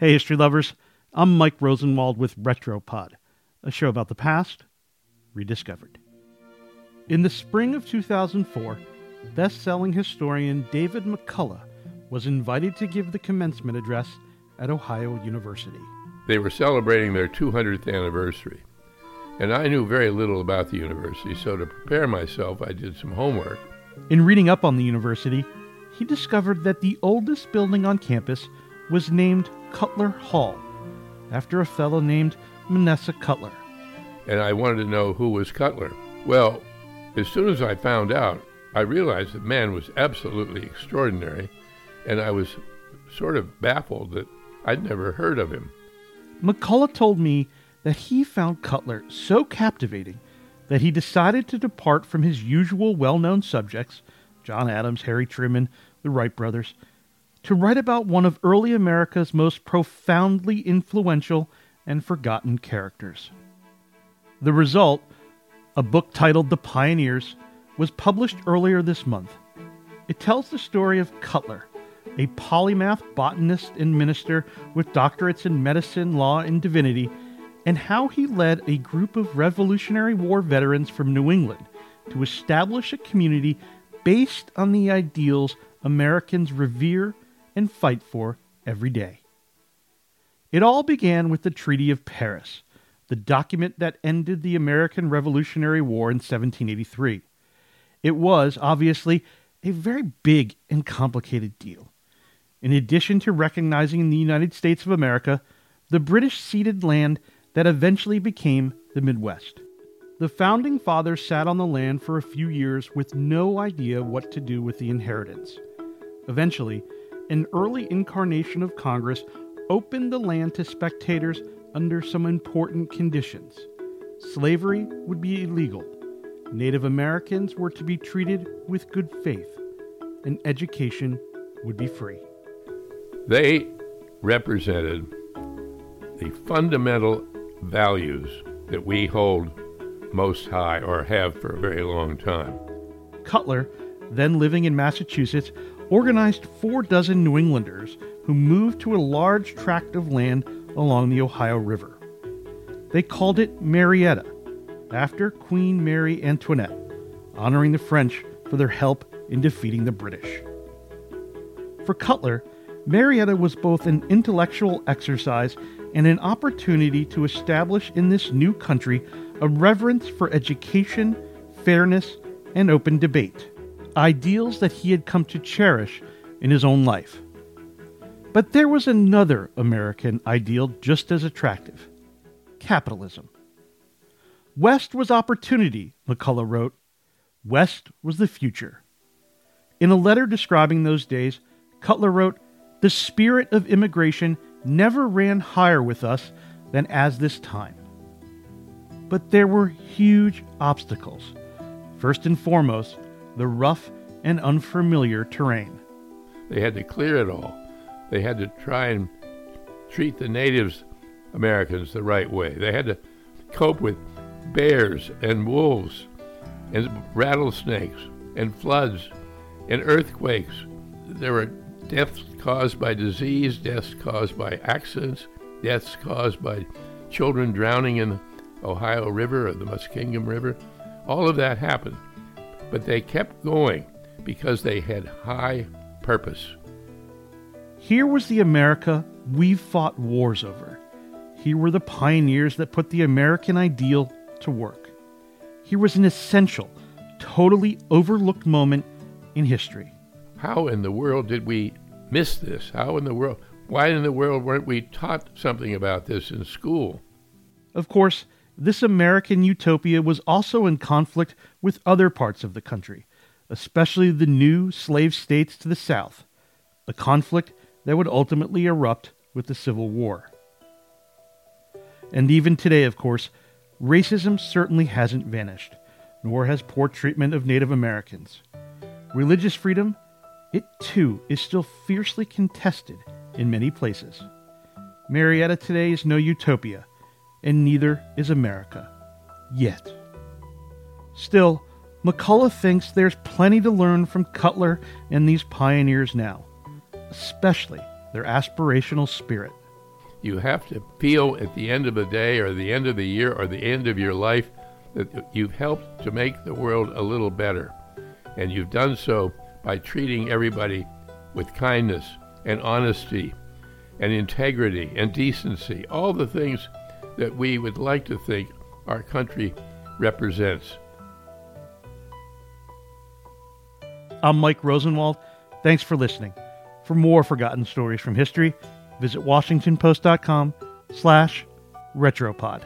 Hey, history lovers. I'm Mike Rosenwald with Retropod, a show about the past rediscovered. In the spring of 2004, best selling historian David McCullough was invited to give the commencement address at Ohio University. They were celebrating their 200th anniversary, and I knew very little about the university, so to prepare myself, I did some homework. In reading up on the university, he discovered that the oldest building on campus was named Cutler Hall, after a fellow named Manasseh Cutler. And I wanted to know who was Cutler. Well, as soon as I found out, I realized the man was absolutely extraordinary, and I was sort of baffled that I'd never heard of him. McCullough told me that he found Cutler so captivating that he decided to depart from his usual well known subjects John Adams, Harry Truman, the Wright brothers to write about one of early America's most profoundly influential and forgotten characters. The result, a book titled The Pioneers, was published earlier this month. It tells the story of Cutler, a polymath botanist and minister with doctorates in medicine, law, and divinity, and how he led a group of Revolutionary War veterans from New England to establish a community based on the ideals Americans revere and fight for every day. It all began with the Treaty of Paris, the document that ended the American Revolutionary War in 1783. It was, obviously, a very big and complicated deal. In addition to recognizing the United States of America, the British ceded land that eventually became the Midwest. The founding fathers sat on the land for a few years with no idea what to do with the inheritance. Eventually, an early incarnation of Congress opened the land to spectators under some important conditions. Slavery would be illegal. Native Americans were to be treated with good faith, and education would be free. They represented the fundamental values that we hold most high or have for a very long time. Cutler, then living in Massachusetts, organized four dozen New Englanders who moved to a large tract of land along the Ohio River. They called it Marietta, after Queen Mary Antoinette, honoring the French for their help in defeating the British. For Cutler, Marietta was both an intellectual exercise and an opportunity to establish in this new country a reverence for education, fairness, and open debate ideals that he had come to cherish in his own life. But there was another American ideal just as attractive capitalism. West was opportunity, McCullough wrote. West was the future. In a letter describing those days, Cutler wrote, The spirit of immigration never ran higher with us than as this time. But there were huge obstacles. First and foremost, the rough and unfamiliar terrain. They had to clear it all. They had to try and treat the natives Americans the right way. They had to cope with bears and wolves and rattlesnakes and floods and earthquakes. There were deaths caused by disease, deaths caused by accidents, deaths caused by children drowning in the Ohio River or the Muskingum River. All of that happened. But they kept going because they had high purpose. Here was the America we've fought wars over. Here were the pioneers that put the American ideal to work. Here was an essential, totally overlooked moment in history. How in the world did we miss this? How in the world? Why in the world weren't we taught something about this in school? Of course, this American utopia was also in conflict with other parts of the country, especially the new slave states to the south, a conflict that would ultimately erupt with the Civil War. And even today, of course, racism certainly hasn't vanished, nor has poor treatment of Native Americans. Religious freedom, it too is still fiercely contested in many places. Marietta today is no utopia, and neither is America. Yet. Still, McCullough thinks there's plenty to learn from Cutler and these pioneers now, especially their aspirational spirit. You have to feel at the end of the day or the end of the year or the end of your life that you've helped to make the world a little better. And you've done so by treating everybody with kindness and honesty and integrity and decency, all the things that we would like to think our country represents. I'm Mike Rosenwald. Thanks for listening. For more forgotten stories from history, visit washingtonpost.com slash retropod.